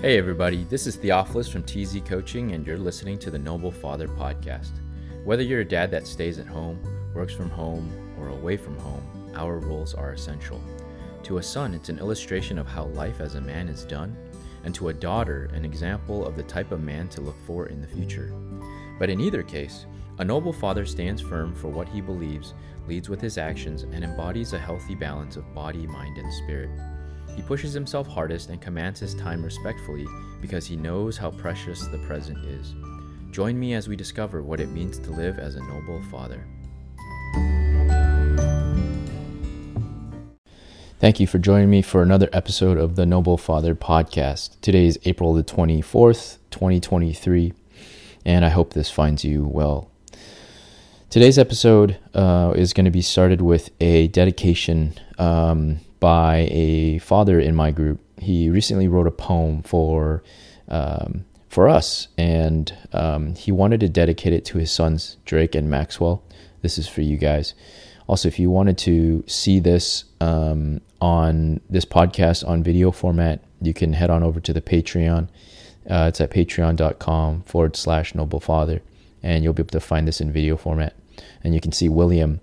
Hey, everybody, this is Theophilus from TZ Coaching, and you're listening to the Noble Father Podcast. Whether you're a dad that stays at home, works from home, or away from home, our rules are essential. To a son, it's an illustration of how life as a man is done, and to a daughter, an example of the type of man to look for in the future. But in either case, a noble father stands firm for what he believes, leads with his actions, and embodies a healthy balance of body, mind, and spirit. He pushes himself hardest and commands his time respectfully because he knows how precious the present is. Join me as we discover what it means to live as a noble father. Thank you for joining me for another episode of the Noble Father podcast. Today is April the 24th, 2023, and I hope this finds you well. Today's episode uh, is going to be started with a dedication um, by a father in my group. He recently wrote a poem for um, for us, and um, he wanted to dedicate it to his sons Drake and Maxwell. This is for you guys. Also, if you wanted to see this um, on this podcast on video format, you can head on over to the Patreon. Uh, it's at patreon.com forward slash noble father, and you'll be able to find this in video format. And you can see William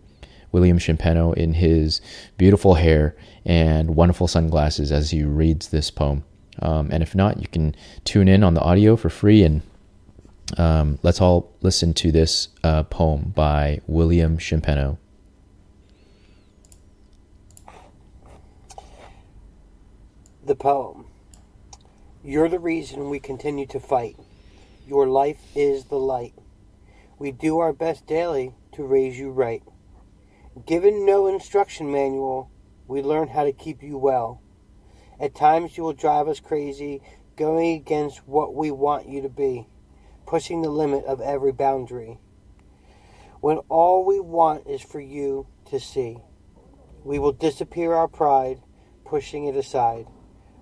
William Chimpeno in his beautiful hair and wonderful sunglasses as he reads this poem. Um, and if not, you can tune in on the audio for free and um, let's all listen to this uh, poem by William Chimpeno. The poem. You're the reason we continue to fight. Your life is the light. We do our best daily to raise you right. Given no instruction manual, we learn how to keep you well. At times you will drive us crazy, going against what we want you to be, pushing the limit of every boundary. When all we want is for you to see, we will disappear our pride, pushing it aside.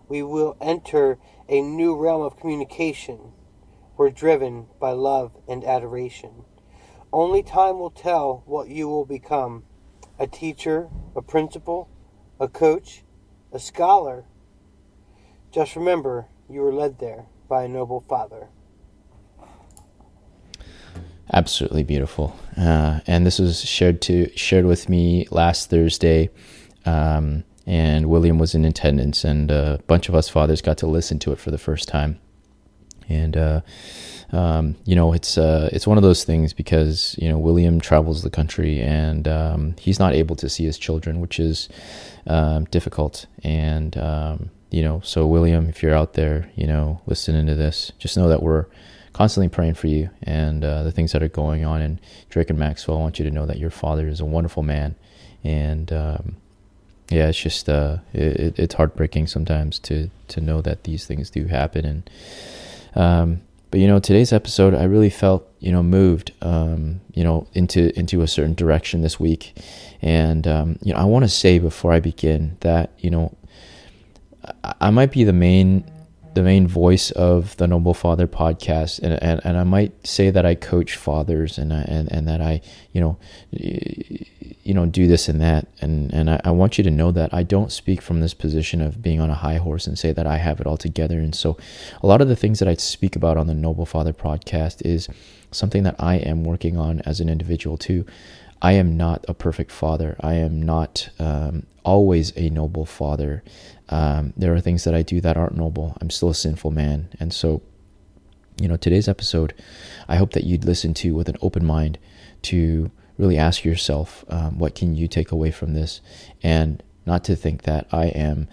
We will enter a new realm of communication. We're driven by love and adoration. Only time will tell what you will become a teacher, a principal, a coach, a scholar. Just remember, you were led there by a noble father. Absolutely beautiful, uh, and this was shared to shared with me last Thursday, um, and William was in attendance, and a bunch of us fathers got to listen to it for the first time, and uh, um, you know, it's uh, it's one of those things because you know William travels the country and um, he's not able to see his children, which is um, difficult. And um, you know, so William, if you're out there, you know, listening to this, just know that we're constantly praying for you and uh, the things that are going on. And Drake and Maxwell, I want you to know that your father is a wonderful man, and um, yeah, it's just uh, it, it's heartbreaking sometimes to to know that these things do happen and. Um, but you know, today's episode, I really felt you know moved, um, you know, into into a certain direction this week, and um, you know, I want to say before I begin that you know, I, I might be the main the main voice of the Noble Father podcast, and, and, and I might say that I coach fathers, and and and that I you know you know do this and that, and and I, I want you to know that I don't speak from this position of being on a high horse and say that I have it all together. And so, a lot of the things that I speak about on the Noble Father podcast is something that I am working on as an individual too. I am not a perfect father. I am not um, always a noble father. Um, there are things that I do that aren't noble. I'm still a sinful man. And so, you know, today's episode, I hope that you'd listen to with an open mind to really ask yourself, um, what can you take away from this? And not to think that I am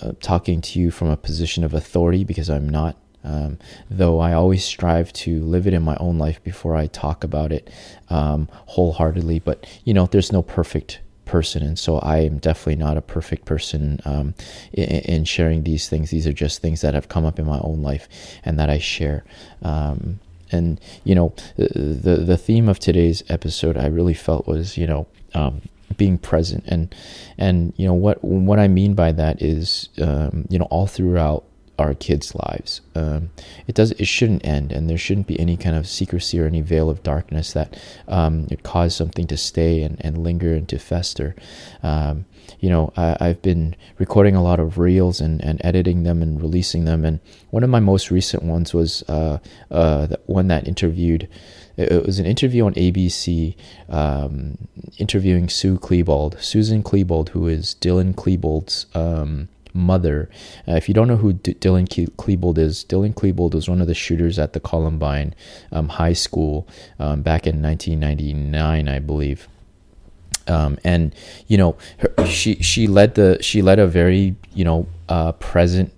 uh, talking to you from a position of authority because I'm not. Um, though I always strive to live it in my own life before I talk about it um, wholeheartedly. But, you know, there's no perfect person. And so I am definitely not a perfect person um, in, in, sharing these things. These are just things that have come up in my own life and that I share. Um, and, you know, the, the theme of today's episode I really felt was, you know, um, being present and and you know what what I mean by that is um, you know all throughout our kids' lives. Um, it does. It shouldn't end, and there shouldn't be any kind of secrecy or any veil of darkness that um, it cause something to stay and, and linger and to fester. Um, you know, I, have been recording a lot of reels and, and editing them and releasing them. And one of my most recent ones was uh, uh, one that interviewed. It was an interview on ABC um, interviewing Sue Klebold, Susan Klebold, who is Dylan Klebold's um, mother. Uh, if you don't know who D- Dylan Klebold is, Dylan Klebold was one of the shooters at the Columbine um, High School um, back in 1999, I believe. Um, and you know, her, she she led the she led a very you know uh, present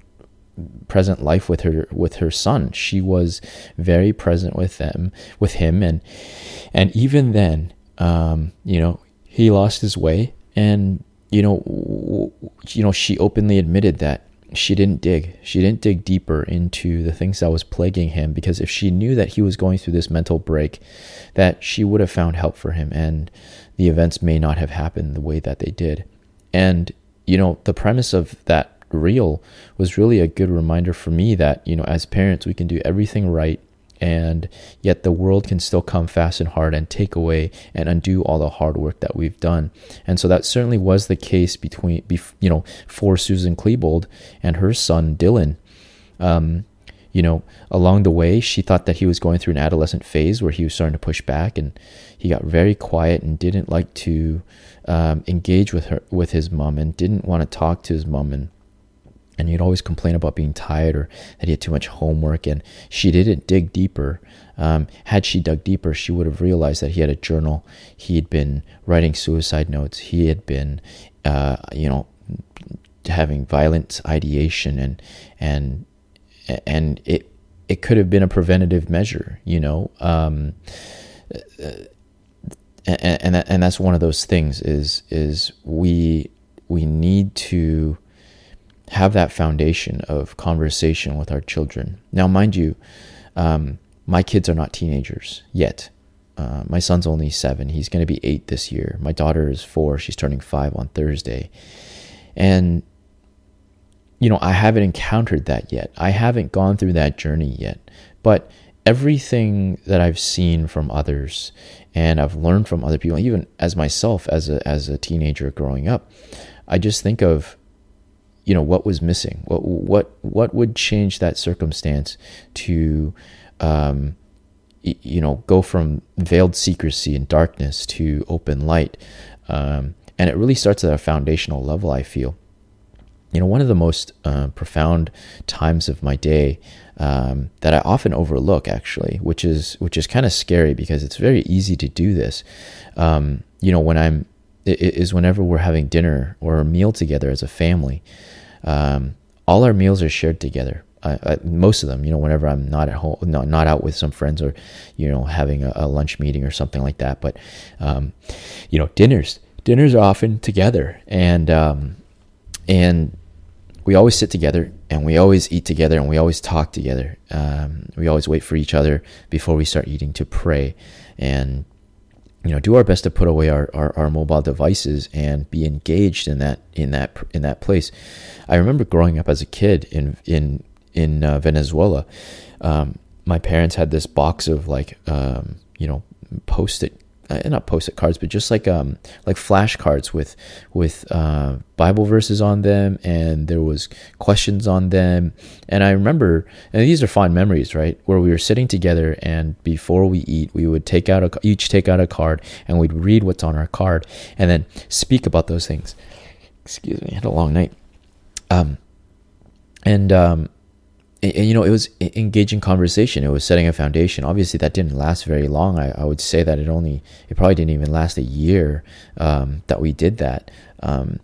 present life with her with her son. She was very present with them with him, and and even then, um, you know, he lost his way, and you know, you know, she openly admitted that she didn't dig. She didn't dig deeper into the things that was plaguing him because if she knew that he was going through this mental break, that she would have found help for him and the events may not have happened the way that they did. And you know, the premise of that reel was really a good reminder for me that, you know, as parents we can do everything right and yet the world can still come fast and hard and take away and undo all the hard work that we've done. And so that certainly was the case between, you know, for Susan Klebold and her son Dylan. Um, you know, along the way, she thought that he was going through an adolescent phase where he was starting to push back, and he got very quiet and didn't like to um, engage with her, with his mom, and didn't want to talk to his mom, and and he'd always complain about being tired or that he had too much homework. And she didn't dig deeper. Um, had she dug deeper she would have realized that he had a journal. He had been writing suicide notes. He had been uh, you know having violent ideation. And and and it it could have been a preventative measure you know? Um, and and, and that's one of those things is is we we need to have that foundation of conversation with our children. Now, mind you, um, my kids are not teenagers yet. Uh, my son's only seven. He's going to be eight this year. My daughter is four. She's turning five on Thursday. And, you know, I haven't encountered that yet. I haven't gone through that journey yet. But everything that I've seen from others and I've learned from other people, even as myself as a, as a teenager growing up, I just think of you know what was missing? What what what would change that circumstance to um, you know go from veiled secrecy and darkness to open light? Um, and it really starts at a foundational level i feel. You know one of the most uh, profound times of my day um, that i often overlook actually which is which is kind of scary because it's very easy to do this. Um, you know when i'm is whenever we're having dinner or a meal together as a family um, all our meals are shared together. Most of them, you know, whenever I'm not at home, not, not out with some friends or, you know, having a, a lunch meeting or something like that. But, um, you know, dinners, dinners are often together and, um, and we always sit together and we always eat together and we always talk together. Um, we always wait for each other before we start eating to pray and you know do our best to put away our, our, our, mobile devices and be engaged in that in that in that place. I remember growing up as a kid in in in uh, venezuela um, my parents had this box of like um, you know post-it uh, not post-it cards, but just like um like flashcards with with uh, Bible verses on them, and there was questions on them. And I remember, and these are fond memories, right? Where we were sitting together, and before we eat, we would take out a each take out a card, and we'd read what's on our card, and then speak about those things. Excuse me, I had a long night. Um, and um, and, you know, it was engaging conversation. It was setting a foundation. Obviously, that didn't last very long. I, I would say that it only, it probably didn't even last a year um, that we did that. Um,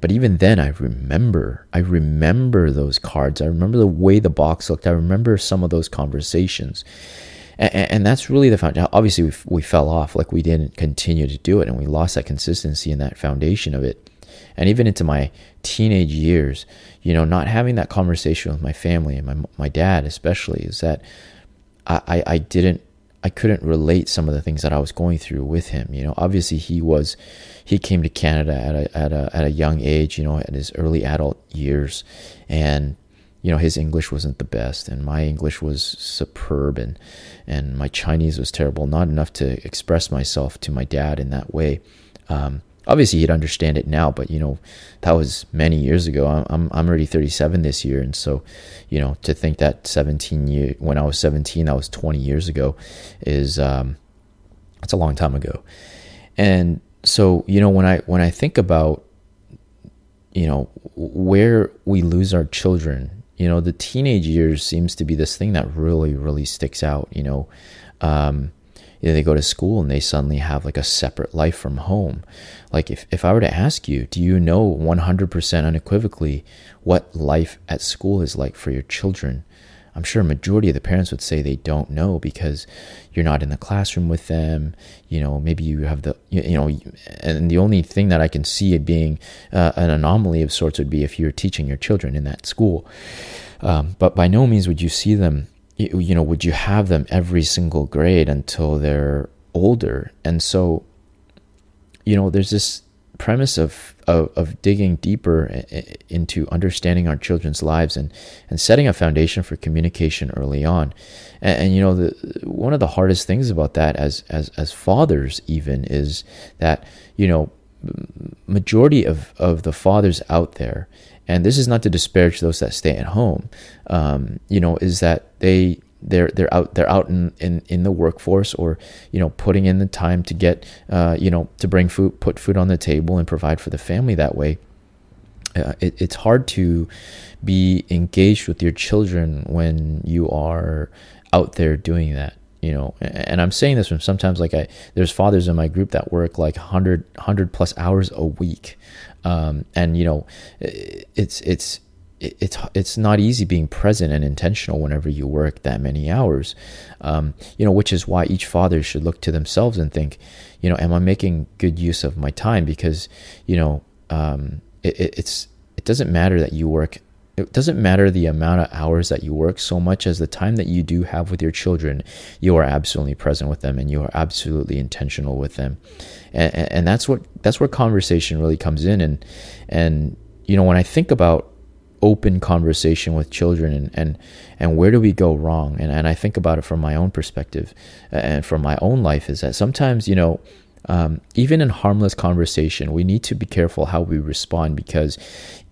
but even then, I remember, I remember those cards. I remember the way the box looked. I remember some of those conversations. And, and that's really the foundation. Obviously, we, we fell off, like we didn't continue to do it, and we lost that consistency and that foundation of it and even into my teenage years, you know, not having that conversation with my family and my my dad especially is that I, I, didn't I couldn't relate some of the things that I was going through with him. You know, obviously he was he came to Canada at a at a at a young age, you know, at his early adult years, and you know his English wasn't the best, and my English was superb, and and my Chinese was terrible, not enough to express myself to my dad in that way. Um, obviously, he'd understand it now, but you know that was many years ago. I'm I'm, I'm already 37 this year, and so you know to think that 17 year when I was 17, that was 20 years ago, is um, that's a long time ago, and so you know when I when I think about you know where we lose our children you know the teenage years seems to be this thing that really really sticks out you know um, you know, they go to school and they suddenly have like a separate life from home like if, if i were to ask you do you know 100% unequivocally what life at school is like for your children I'm sure a majority of the parents would say they don't know because you're not in the classroom with them. You know, maybe you have the, you, know, and the only thing that I can see it being uh, an anomaly of sorts would be if you're teaching your children in that school. Um, but by no means would you see them, you, know, would you have them every single grade until they're older. And so, you know, there's this premise of, of, of digging deeper into understanding our children's lives and, and setting a foundation for communication early on. And, and, you know, the, one of the hardest things about that as, as, as fathers even is that, you know, majority of, of the fathers out there, and this is not to disparage those that stay at home, um, you know, is that they they're they're out they're out in, in, in the workforce or you know putting in the time to get uh, you know to bring food put food on the table and provide for the family that way. Uh, it, it's hard to be engaged with your children when you are out there doing that you know. And i'm saying this from sometimes like i there's fathers in my group that work like 100 100 plus hours a week um, and you know it's it's it's it's not easy being present and intentional whenever you work that many hours, um, you know, which is why each father should look to themselves and think, you know, am I making good use of my time? Because you know, um, it, it's it doesn't matter that you work. It doesn't matter the amount of hours that you work so much as the time that you do have with your children, you are absolutely present with them and you are absolutely intentional with them, and, and that's what that's where conversation really comes in. And and you know, when I think about open conversation with children and, and, and where do we go wrong? And, and I think about it from my own perspective and from my own life is that sometimes, you know, um, even in harmless conversation, we need to be careful how we respond because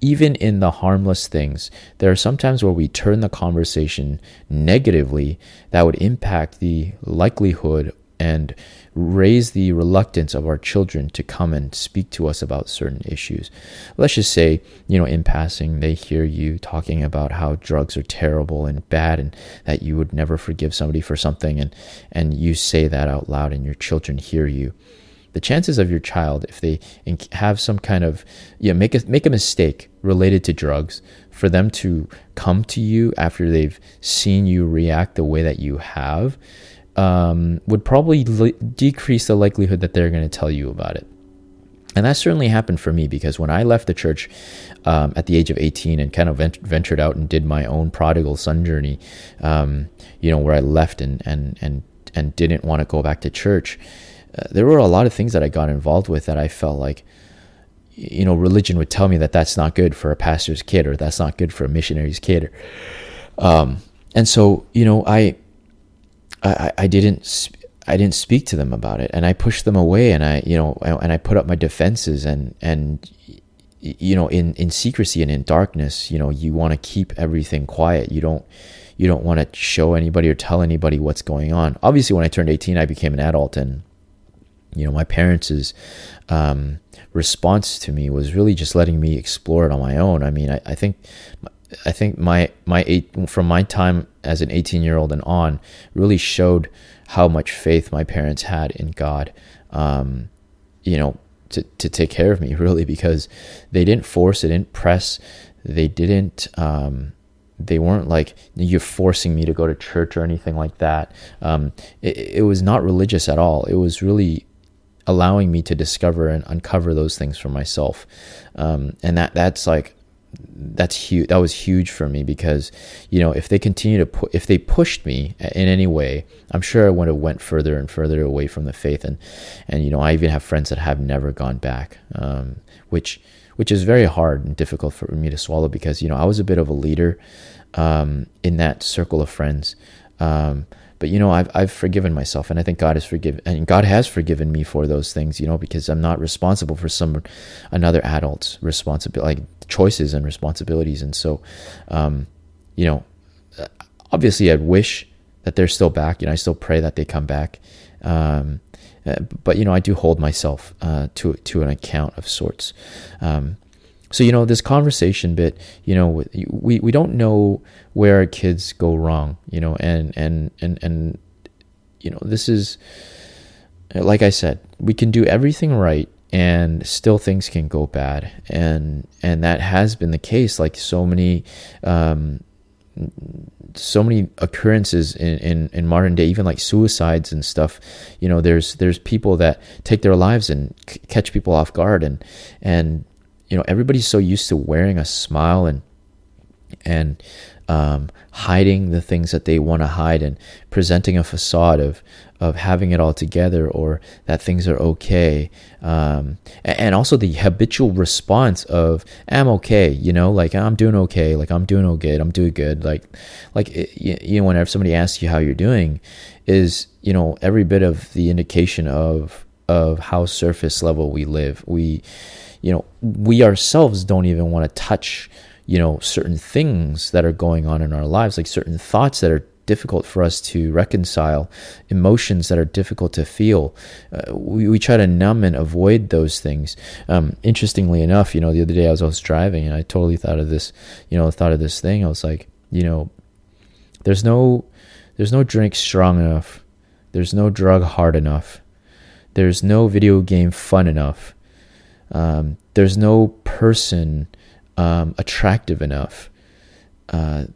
even in the harmless things, there are sometimes where we turn the conversation negatively that would impact the likelihood and raise the reluctance of our children to come and speak to us about certain issues. Let's just say, you know, in passing, they hear you talking about how drugs are terrible and bad and that you would never forgive somebody for something and and you say that out loud and your children hear you. The chances of your child, if they have some kind of, you know, make a, make a mistake related to drugs, for them to come to you after they've seen you react the way that you have, um, would probably decrease the likelihood that they're going to tell you about it. And that certainly happened for me because when I left the church um, at the age of 18 and kind of vent- ventured out and did my own prodigal son journey, um, you know, where I left and, and, and, and didn't want to go back to church, uh, there were a lot of things that I got involved with that I felt like, you know, religion would tell me that that's not good for a pastor's kid or that's not good for a missionary's kid. Um, and so, you know, I, I, I didn't I didn't speak to them about it, and I pushed them away, and I you know and I put up my defenses, and and you know in in secrecy and in darkness, you know you want to keep everything quiet. You don't you don't want to show anybody or tell anybody what's going on. Obviously, when I turned eighteen, I became an adult, and you know my parents' um, response to me was really just letting me explore it on my own. I mean, I, I think I think my my eight from my time as an 18 year old and on really showed how much faith my parents had in God. Um, you know, to to take care of me really because they didn't force, they didn't press, they didn't. Um, they weren't like you're forcing me to go to church or anything like that. Um, it, it was not religious at all. It was really allowing me to discover and uncover those things for myself. Um, and that that's like that's huge. That was huge for me because, you know, if they continue to put, if they pushed me in any way, I'm sure I would have went further and further away from the faith. And, and you know, I even have friends that have never gone back, um, which, which is very hard and difficult for me to swallow because you know I was a bit of a leader um, in that circle of friends. Um, but you know, I've I've forgiven myself, and I think God has forgiven, and God has forgiven me for those things. You know, because I'm not responsible for some another adult's responsibility, like choices and responsibilities. And so, um, you know, obviously, I wish that they're still back. You know, I still pray that they come back. Um, uh, but you know, I do hold myself uh, to to an account of sorts. Um, so you know this conversation bit you know we we don't know where our kids go wrong you know and and and and you know this is like i said we can do everything right and still things can go bad and and that has been the case like so many um so many occurrences in, in, in modern day, even like suicides and stuff. You know, there's there's people that take their lives and c- catch people off guard, and and you know everybody's so used to wearing a smile and and um, hiding the things that they want to hide and presenting a facade of of having it all together or that things are okay um, and also the habitual response of i'm okay you know like i'm doing okay like i'm doing okay i'm doing good like like you know whenever somebody asks you how you're doing is you know every bit of the indication of of how surface level we live. We you know, we ourselves don't even want to touch, you know, certain things that are going on in our lives, like certain thoughts that are difficult for us to reconcile, emotions that are difficult to feel. Uh, we, we try to numb and avoid those things. Um, interestingly enough, you know, the other day I was, I was driving and I totally thought of this, you know, thought of this thing. I was like, you know, there's no, there's no drink strong enough. There's no drug hard enough. There's no video game fun enough. Um, there's no person um, attractive enough. Uh,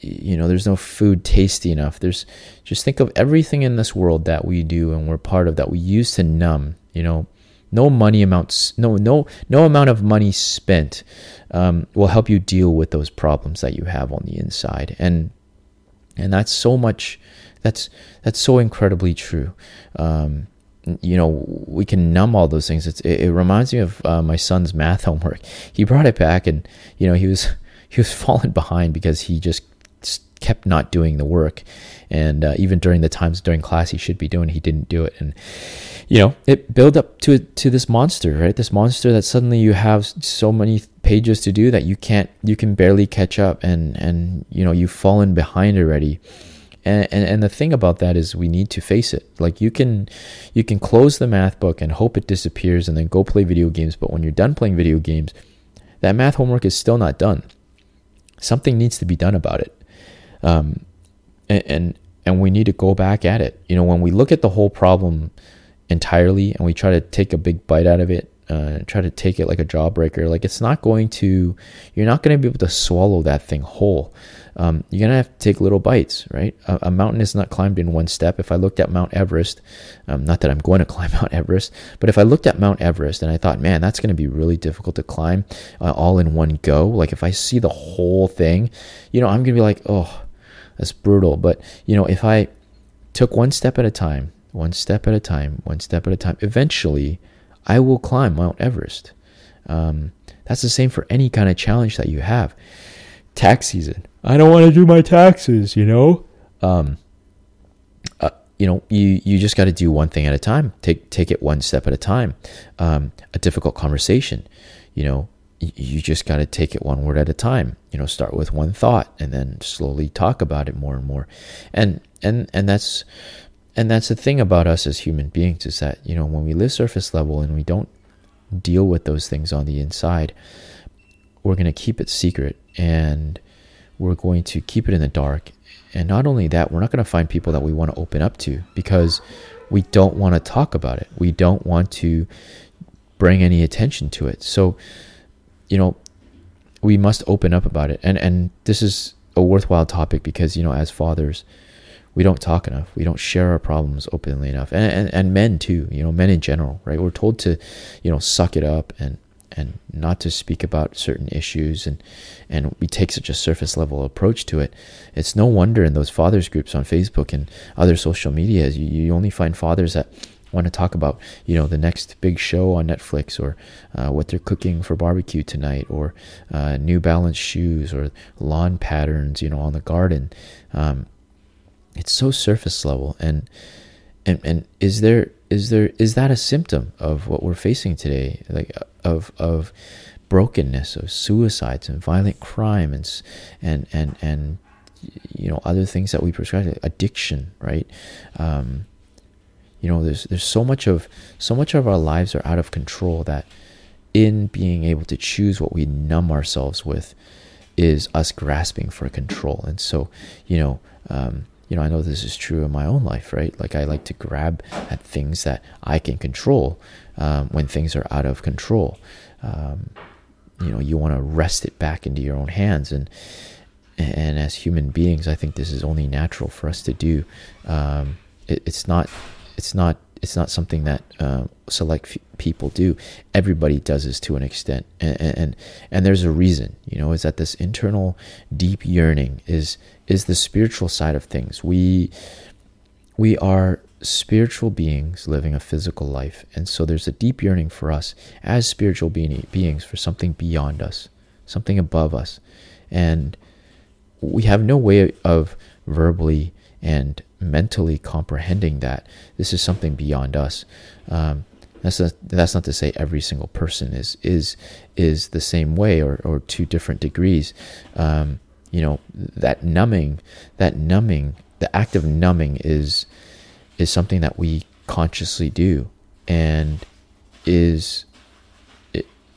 you know, there's no food tasty enough. There's just think of everything in this world that we do and we're part of that we use to numb. You know, no money amounts, no no no amount of money spent um, will help you deal with those problems that you have on the inside, and and that's so much. That's that's so incredibly true. Um, you know we can numb all those things. It's, it, it reminds me of uh, my son's math homework. He brought it back and you know he was he was falling behind because he just kept not doing the work. And uh, even during the times during class he should be doing he didn't do it. And you know it built up to to this monster right? This monster that suddenly you have so many pages to do that you can't you can barely catch up. And and you know you've fallen behind already and, and, and the thing about that is we need to face it. Like you can you can close the math book and hope it disappears and then go play video games, but when you're done playing video games, that math homework is still not done. Something needs to be done about it. Um, and, and and we need to go back at it. You know, when we look at the whole problem entirely and we try to take a big bite out of it, uh, try to take it like a jawbreaker, like it's not going to, you're not going to be able to swallow that thing whole um, you're gonna have to take little bites, right? A, a, mountain is not climbed in one step. If I looked at Mount Everest, um, not that I'm going to climb Mount Everest, but if I looked at Mount Everest and I thought, man, that's gonna be really difficult to climb uh, all in one go. Like if I see the whole thing, you know, I'm gonna be like, oh, that's brutal. But you know, if I took one step at a time, one step at a time, one step at a time, eventually, I will climb Mount Everest. Um, that's the same for any kind of challenge that you have. Tax season I don't want to do my taxes, you know. Um, uh, you know, you you just got to do one thing at a time. Take take it one step at a time. Um, a difficult conversation, you know, you, just got to take it one word at a time. You know, start with one thought and then slowly talk about it more and more. And and and that's and that's the thing about us as human beings is that you know when we live surface level and we don't deal with those things on the inside, we're gonna keep it secret and we're going to keep it in the dark. And not only that, we're not going to find people that we want to open up to because we don't want to talk about it. We don't want to bring any attention to it. So, you know, we must open up about it. And and this is a worthwhile topic because, you know, as fathers, we don't talk enough. We don't share our problems openly enough. And, and and men too, you know, men in general, right? We're told to, you know, suck it up and and not to speak about certain issues and and we take such a surface level approach to it it's no wonder in those fathers groups on facebook and other social medias you, you only find fathers that want to talk about you know the next big show on Netflix or uh, what they're cooking for barbecue tonight or uh, New Balance shoes or lawn patterns you know on the garden. Um, it's so surface level and and and is there is there is that a symptom of what we're facing today? Like of of brokenness of suicides and violent crime and and and and you know other things that we prescribe addiction right? Um, you know there's there's so much of so much of our lives are out of control that in being able to choose what we numb ourselves with is us grasping for control. And so you know um, you know i know this is true in my own life right? Like i like to grab at things that i can control um, when things are out of control. Um, you know you want to wrest it back into your own hands and and as human beings i think this is only natural for us to do. Um, it, it's not it's not it's not something that uh, select people do. Everybody does this to an extent, and, and and there's a reason. You know, is that this internal deep yearning is is the spiritual side of things. We we are spiritual beings living a physical life, and so there's a deep yearning for us as spiritual being, beings for something beyond us, something above us, and we have no way of verbally and mentally comprehending that this is something beyond us. Um, that's not, that's not to say every single person is is is the same way or, or to different degrees. Um, you know that numbing, that numbing, the act of numbing is is something that we consciously do, and is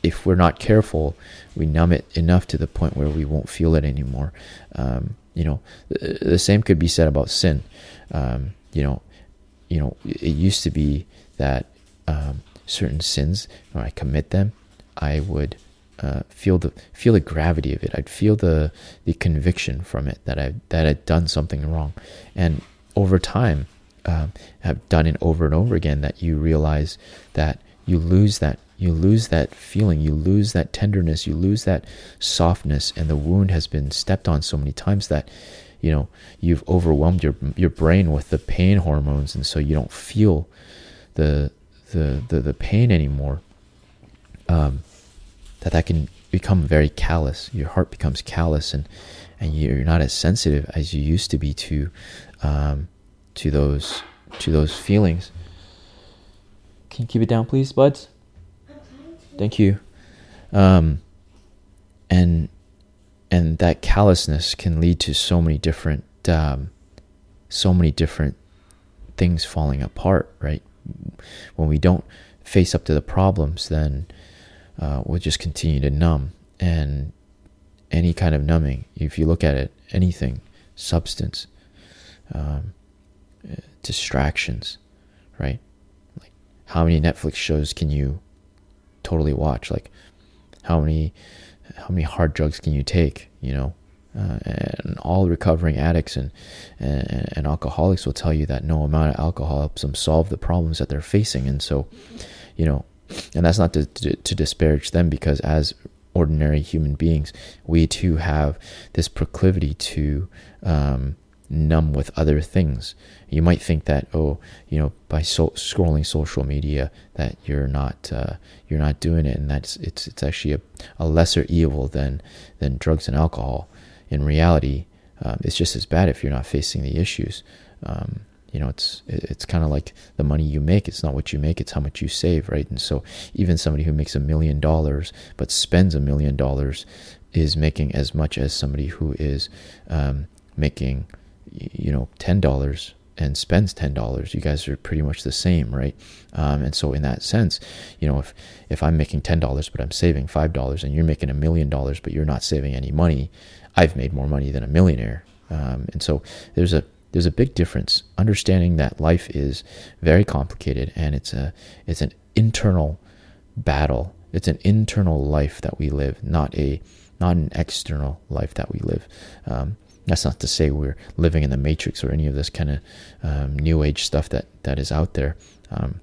if we're not careful, we numb it enough to the point where we won't feel it anymore. Um, you know, the, the, same could be said about sin. Um, you know, you know, it used to be that um, certain sins, when I commit them, I would uh, feel the feel the gravity of it. I'd feel the the conviction from it that I that I'd done something wrong, and over time, um, have done it over and over again. That you realize that you lose that you lose that feeling, you lose that tenderness, you lose that softness, and the wound has been stepped on so many times that you know you've overwhelmed your your brain with the pain hormones, and so you don't feel the the the, the pain anymore. Um, that that can become very callous. Your heart becomes callous, and and you're not as sensitive as you used to be to um, to those to those feelings. Can you keep it down, please, buds? Thank you. Um, and and that callousness can lead to so many different um, so many different things falling apart. Right when we don't face up to the problems, then uh, we'll just continue to numb and any kind of numbing. If you look at it, anything, substance, um, distractions, right? Like how many Netflix shows can you totally watch. Like how many how many hard drugs can you take? You know, uh, and all recovering addicts and, and, and alcoholics will tell you that no amount of alcohol helps them solve the problems that they're facing. And so, you know, and that's not to, to, to disparage them because as ordinary human beings, we too have this proclivity to um, numb with other things. You might think that oh, you know, by so- scrolling social media that you're not uh, you're not doing it, and that's it's it's actually a, a lesser evil than than drugs and alcohol. In reality, um, it's just as bad if you're not facing the issues. Um, you know, it's it's kind of like the money you make. It's not what you make; it's how much you save, right? And so, even somebody who makes a million dollars but spends a million dollars is making as much as somebody who is um, making you know ten dollars and spends ten dollars, you guys are pretty much the same, right? Um, and so in that sense, you know, if if I'm making ten dollars but I'm saving five dollars, and you're making a million dollars but you're not saving any money, I've made more money than a millionaire. Um, and so there's a there's a big difference. Understanding that life is very complicated and it's a it's an internal battle. It's an internal life that we live, not a not an external life that we live. Um, that's not to say we're living in the matrix or any of this kind of um, new age stuff that, that is out there. Um,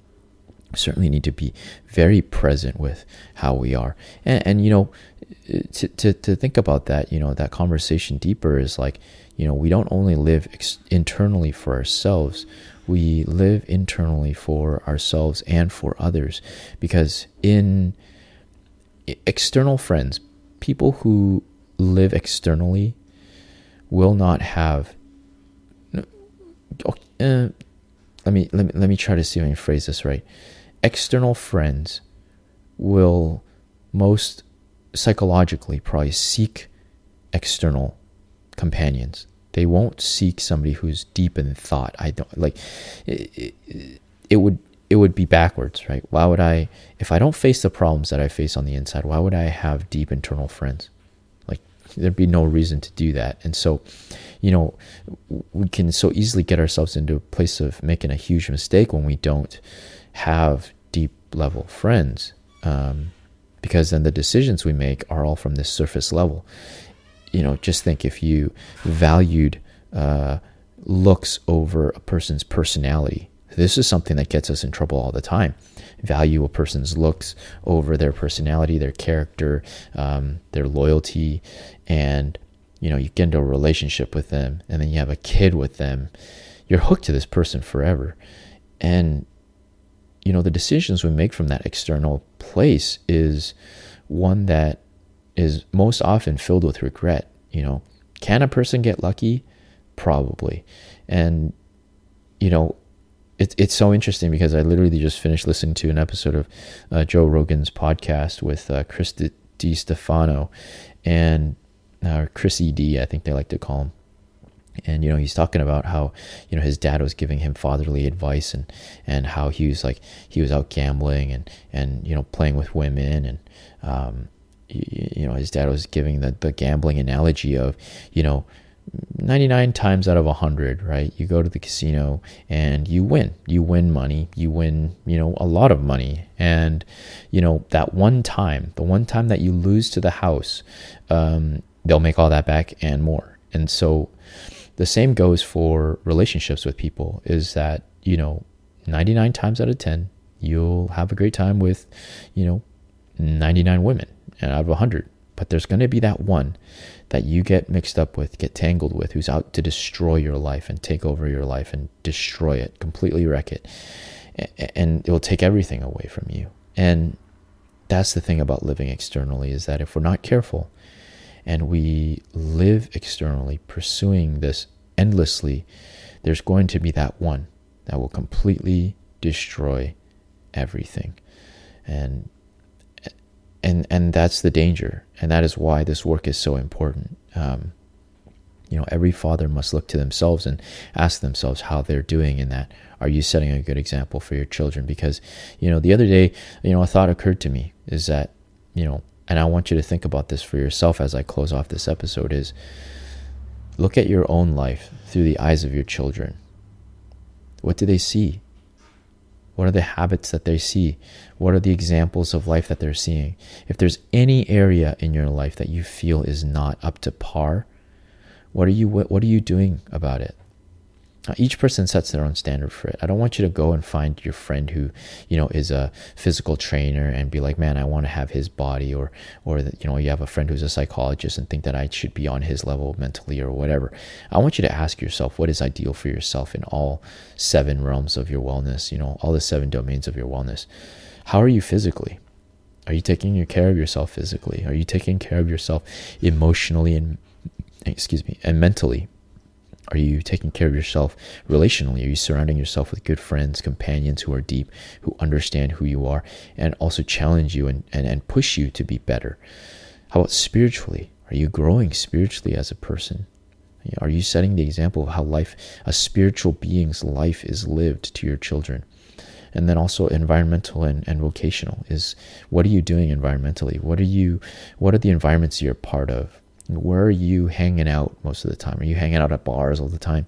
certainly need to be very present with how we are. And, and you know, to, to, to think about that, you know, that conversation deeper is like, you know we don't only live internally for ourselves we live internally for ourselves and for others because in external friends people who live externally will not have uh, let me let me let me try to see if I can phrase this right. External friends will most psychologically probably seek external companions. They won't seek somebody who's deep in thought. I don't like it, it, it would it would be backwards, right? Why would I if I don't face the problems that I face on the inside, why would I have deep internal friends? There'd be no reason to do that. And so you know, we can so easily get ourselves into a place of making a huge mistake when we don't have deep level friends. Um, because then the decisions we make are all from this surface level. You know, just think if you valued uh, looks over a person's personality. This is something that gets us in trouble all the time. Value a person's looks over their personality, their character, um, their loyalty, and you know, you get into a relationship with them and then you have a kid with them, you're hooked to this person forever. And, you know, the decisions we make from that external place is one that is most often filled with regret. You know, can a person get lucky? Probably. And, you know, it, it's so interesting because I literally just finished listening to an episode of uh, Joe Rogan's podcast with uh, Chris Distefano. And or Chrissy D, I think they like to call him. And you know he's talking about how you know his dad was giving him fatherly advice and and how he was like he was out gambling and and you know playing with women and um, you, you know his dad was giving the the gambling analogy of you know 99 times out of 100 right you go to the casino and you win you win money you win you know a lot of money and you know that one time the one time that you lose to the house um, they'll make all that back and more. And so the same goes for relationships with people is that, you know, 99 times out of 10, you'll have a great time with, you know, 99 women out of 100. But there's going to be that one that you get mixed up with, get tangled with, who's out to destroy your life and take over your life and destroy it, completely wreck it. And it will take everything away from you. And that's the thing about living externally is that if we're not careful, and we live externally, pursuing this endlessly, there's going to be that one that will completely destroy everything. And and and that's the danger, and that is why this work is so important. Um, you know, every father must look to themselves and ask themselves how they're doing in that. Are you setting a good example for your children? Because, you know, the other day, you know, a thought occurred to me is that, you know, and I want you to think about this for yourself as I close off this episode is look at your own life through the eyes of your children. What do they see? What are the habits that they see? What are the examples of life that they're seeing? If there's any area in your life that you feel is not up to par, what are you what are you doing about it? Each person sets their own standard for it. I don't want you to go and find your friend who, you know, is a physical trainer and be like, man, I want to have his body, or, or you know, you have a friend who's a psychologist and think that I should be on his level mentally or whatever. I want you to ask yourself what is ideal for yourself in all seven realms of your wellness. You know, all the seven domains of your wellness. How are you physically? Are you taking care of yourself physically? Are you taking care of yourself emotionally and excuse me and mentally? Are you taking care of yourself relationally? Are you surrounding yourself with good friends, companions who are deep, who understand who you are, and also challenge you and, and, and push you to be better? How about spiritually? Are you growing spiritually as a person? Are you setting the example of how life, a spiritual being's life, is lived to your children? and then also environmental and, and vocational is what are you doing environmentally what are you what are the environments you're part of where are you hanging out most of the time? Are you hanging out at bars all the time?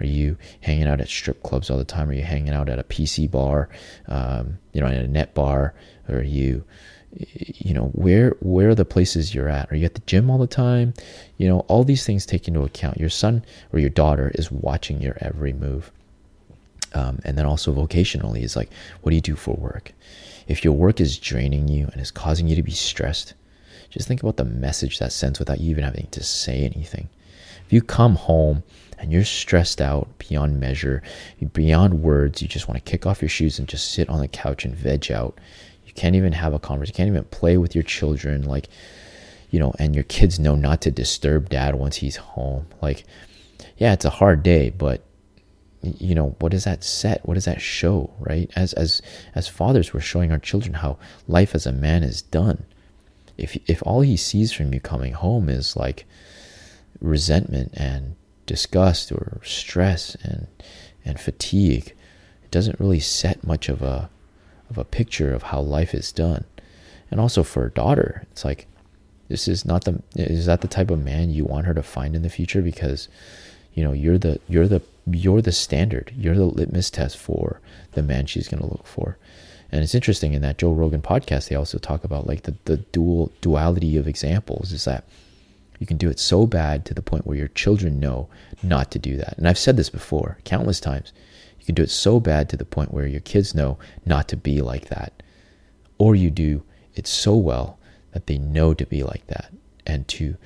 Are you hanging out at strip clubs all the time? Are you hanging out at a PC bar, um, you know, in a net bar? Or are you, you know, where where are the places you're at? Are you at the gym all the time? You know, all these things take into account. Your son or your daughter is watching your every move. Um, and then also vocationally is like, what do you do for work? If your work is draining you and is causing you to be stressed, just think about the message that sends without you even having to say anything. If you come home and you're stressed out beyond measure, beyond words, you just want to kick off your shoes and just sit on the couch and veg out. You can't even have a conversation, you can't even play with your children, like, you know, and your kids know not to disturb dad once he's home. Like, yeah, it's a hard day, but you know what does that set what does that show right as as as fathers we're showing our children how life as a man is done if if all he sees from you coming home is like resentment and disgust or stress and and fatigue it doesn't really set much of a of a picture of how life is done. And also for a daughter it's like this is not the is that the type of man you want her to find in the future? Because you know you're the you're the you're the standard. You're the litmus test for the man she's going to look for and it's interesting in that joe rogan podcast they also talk about like the, the dual duality of examples is that you can do it so bad to the point where your children know not to do that and i've said this before countless times you can do it so bad to the point where your kids know not to be like that or you do it so well that they know to be like that and to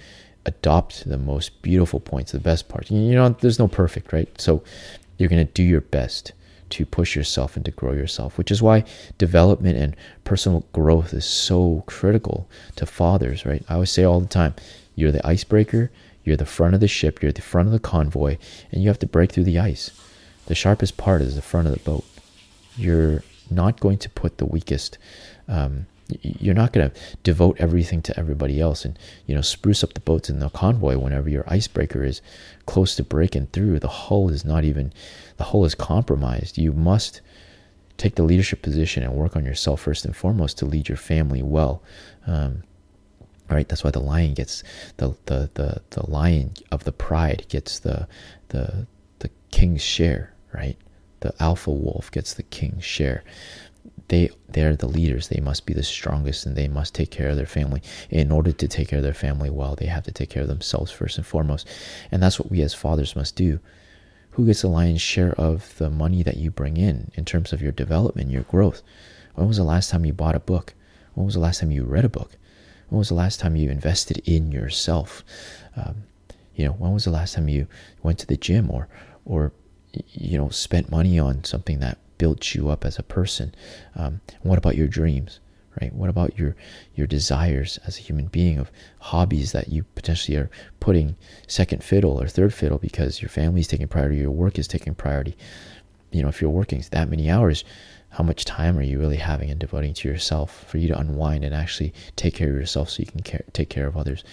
adopt the most beautiful points, the best parts. You know, there's no perfect, right? So you're going to do your best to push yourself and to grow yourself, which is why development and personal growth is so critical to fathers, right? I always say all the time you're the icebreaker, you're the front of the ship, you're the front of the convoy, and you have to break through the ice. The sharpest part is the front of the boat. You're not going to put the weakest um, you're not going to devote everything to everybody else and you know spruce up the boats in the convoy whenever your icebreaker is close to breaking through. The hull is not even the hull is compromised. You must take the leadership position and work on yourself first and foremost to lead your family well. Um, right? That's why the lion gets the, the the the lion of the pride gets the the the king's share right? The alpha wolf gets the king's share they they're the leaders. They must be the strongest and they must take care of their family in order to take care of their family well. They have to take care of themselves first and foremost. And that's what we as fathers must do. Who gets the lion's share of the money that you bring in in terms of your development your growth? When was the last time you bought a book? When was the last time you read a book? When was the last time you invested in yourself? Um, you know when was the last time you went to the gym or or you know spent money on something that built you up as a person? Um, what about your dreams? Right? What about your your desires as a human being of hobbies that you potentially are putting second fiddle or third fiddle because your family is taking priority, your work is taking priority. You know, if you're working that many hours, how much time are you really having and devoting to yourself for you to unwind and actually take care of yourself so you can care, take care of others?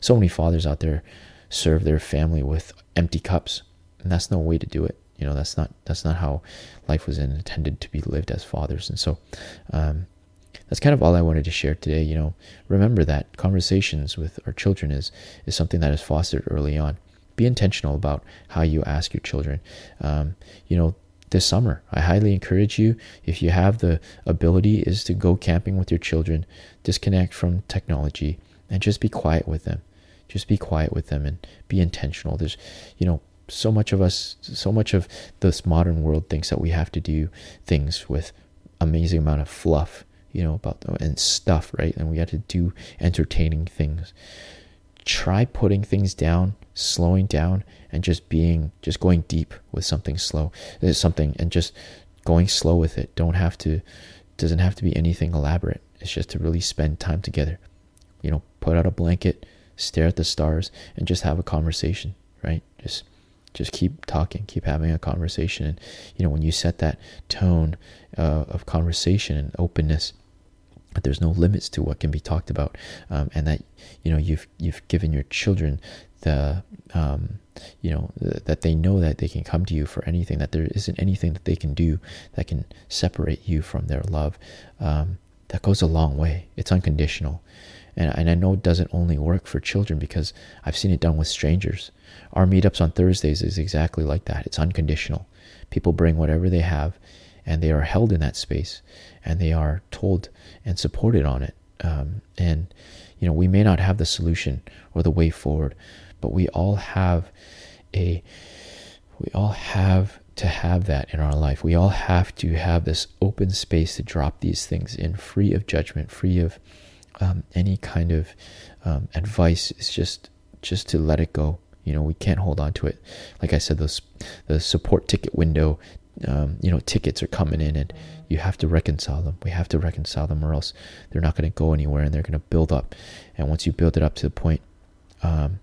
So many fathers out there serve their family with empty cups, and that's no way to do it you know that's not that's not how life was intended to be lived as fathers and so um, that's kind of all I wanted to share today. You know, remember that conversations with our children is is something that is fostered early on. Be intentional about how you ask your children. Um, you know, this summer, I highly encourage you, if you have the ability, is to go camping with your children, disconnect from technology, and just be quiet with them. Just be quiet with them and be intentional. There's, you know, so much of us, so much of this modern world thinks that we have to do things with amazing amount of fluff, you know, about and stuff, right? And we have to do entertaining things. Try putting things down, slowing down, and just being, just going deep with something slow. Uh, something, and just going slow with it. Don't have to, doesn't have to be anything elaborate. It's just to really spend time together. You know, put out a blanket, stare at the stars, and just have a conversation, right? Just just keep talking keep having a conversation. And you know when you set that tone uh, of conversation and openness that there's no limits to what can be talked about. Um, and that you know you've you've given your children the um, you know that they know that they can come to you for anything that there isn't anything that they can do that can separate you from their love. Um, that goes a long way. It's unconditional. And, and I know it doesn't only work for children because I've seen it done with strangers our meetups on Thursdays is exactly like that. It's unconditional. People bring whatever they have, and they are held in that space, and they are told and supported on it. Um, and you know, we may not have the solution or the way forward, but we all have a we all have to have that in our life. We all have to have this open space to drop these things in, free of judgment, free of um, any kind of um, advice. It's just just to let it go You know, we can't hold on to it. Like I said, those the support ticket window, um, you know, tickets are coming in, and you have to reconcile them. We have to reconcile them, or else they're not going to go anywhere, and they're going to build up. And once you build it up to the point, um,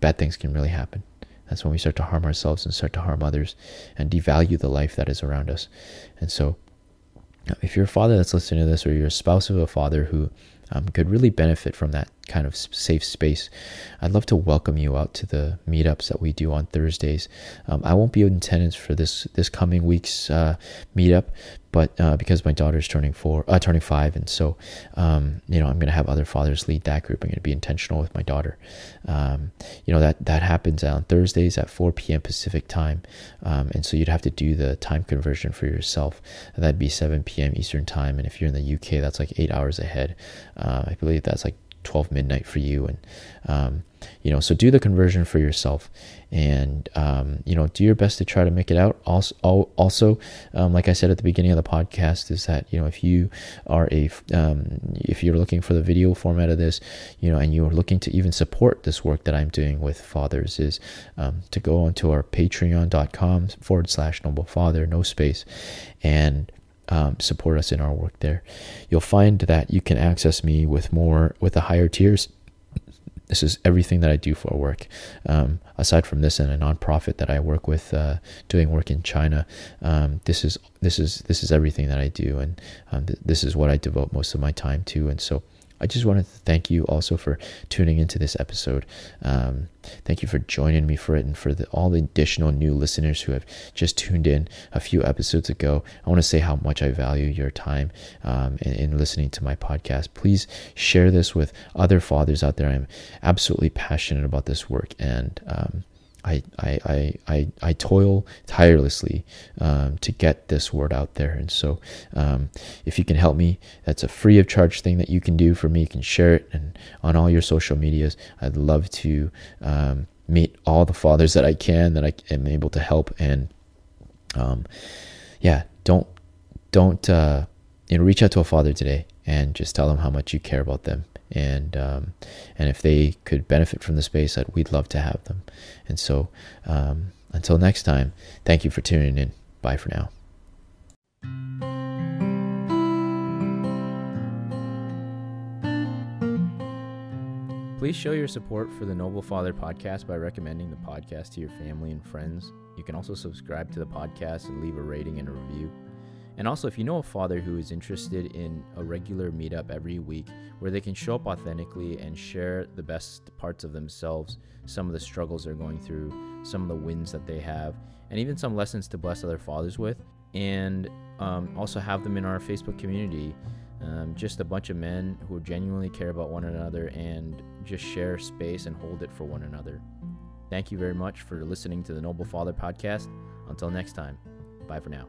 bad things can really happen. That's when we start to harm ourselves and start to harm others, and devalue the life that is around us. And so, if you're a father that's listening to this, or you're a spouse of a father who um, could really benefit from that kind of safe space, I'd love to welcome you out to the meetups that we do on Thursdays. Um, I won't be in attendance for this this coming week's uh, meetup, but uh, because my daughter's turning four, uh, turning five, and so um, you know I'm going to have other fathers lead that group. I'm going to be intentional with my daughter. Um, you know that that happens on Thursdays at 4 p.m. Pacific time, um, and so you'd have to do the time conversion for yourself. That'd be 7 p.m. Eastern time, and if you're in the UK, that's like eight hours ahead. Uh, I believe that's like 12 midnight for you and um, you know so do the conversion for yourself and um, you know do your best to try to make it out. Also also um, like i said at the beginning of the podcast is that you know if you are a um, if you're looking for the video format of this you know and you're looking to even support this work that i'm doing with fathers is um, to go onto our patreon.com forward slash noble father no space and um, support us in our work there. You'll find that you can access me with more with the higher tiers. This is everything that I do for work. Um, aside from this and a nonprofit that I work with, uh, doing work in China, um, this is this is this is everything that I do, and um, th- this is what I devote most of my time to. And so, I just wanted to thank you also for tuning into this episode. Um, thank you for joining me for it and for the, all the additional new listeners who have just tuned in a few episodes ago. I want to say how much I value your time um, in, in, listening to my podcast. Please share this with other fathers out there. I'm absolutely passionate about this work and um, I, I, I, I, I toil tirelessly um, to get this word out there. And so, um, if you can help me, that's a free of charge thing that you can do for me. You can share it and on all your social medias. I'd love to um, meet all the fathers that I can that I am able to help. And um, yeah, don't don't uh, you know reach out to a father today and just tell them how much you care about them and um, and if they could benefit from the space, I'd, we'd love to have them. And so, um, until next time, thank you for tuning in. Bye for now. Please show your support for the Noble Father podcast by recommending the podcast to your family and friends. You can also subscribe to the podcast and leave a rating and a review. And also, if you know a father who is interested in a regular meetup every week where they can show up authentically and share the best parts of themselves, some of the struggles they're going through, some of the wins that they have, and even some lessons to bless other fathers with, and um, also have them in our Facebook community. Um, just a bunch of men who genuinely care about one another and just share space and hold it for one another. Thank you very much for listening to the Noble Father podcast. Until next time, bye for now.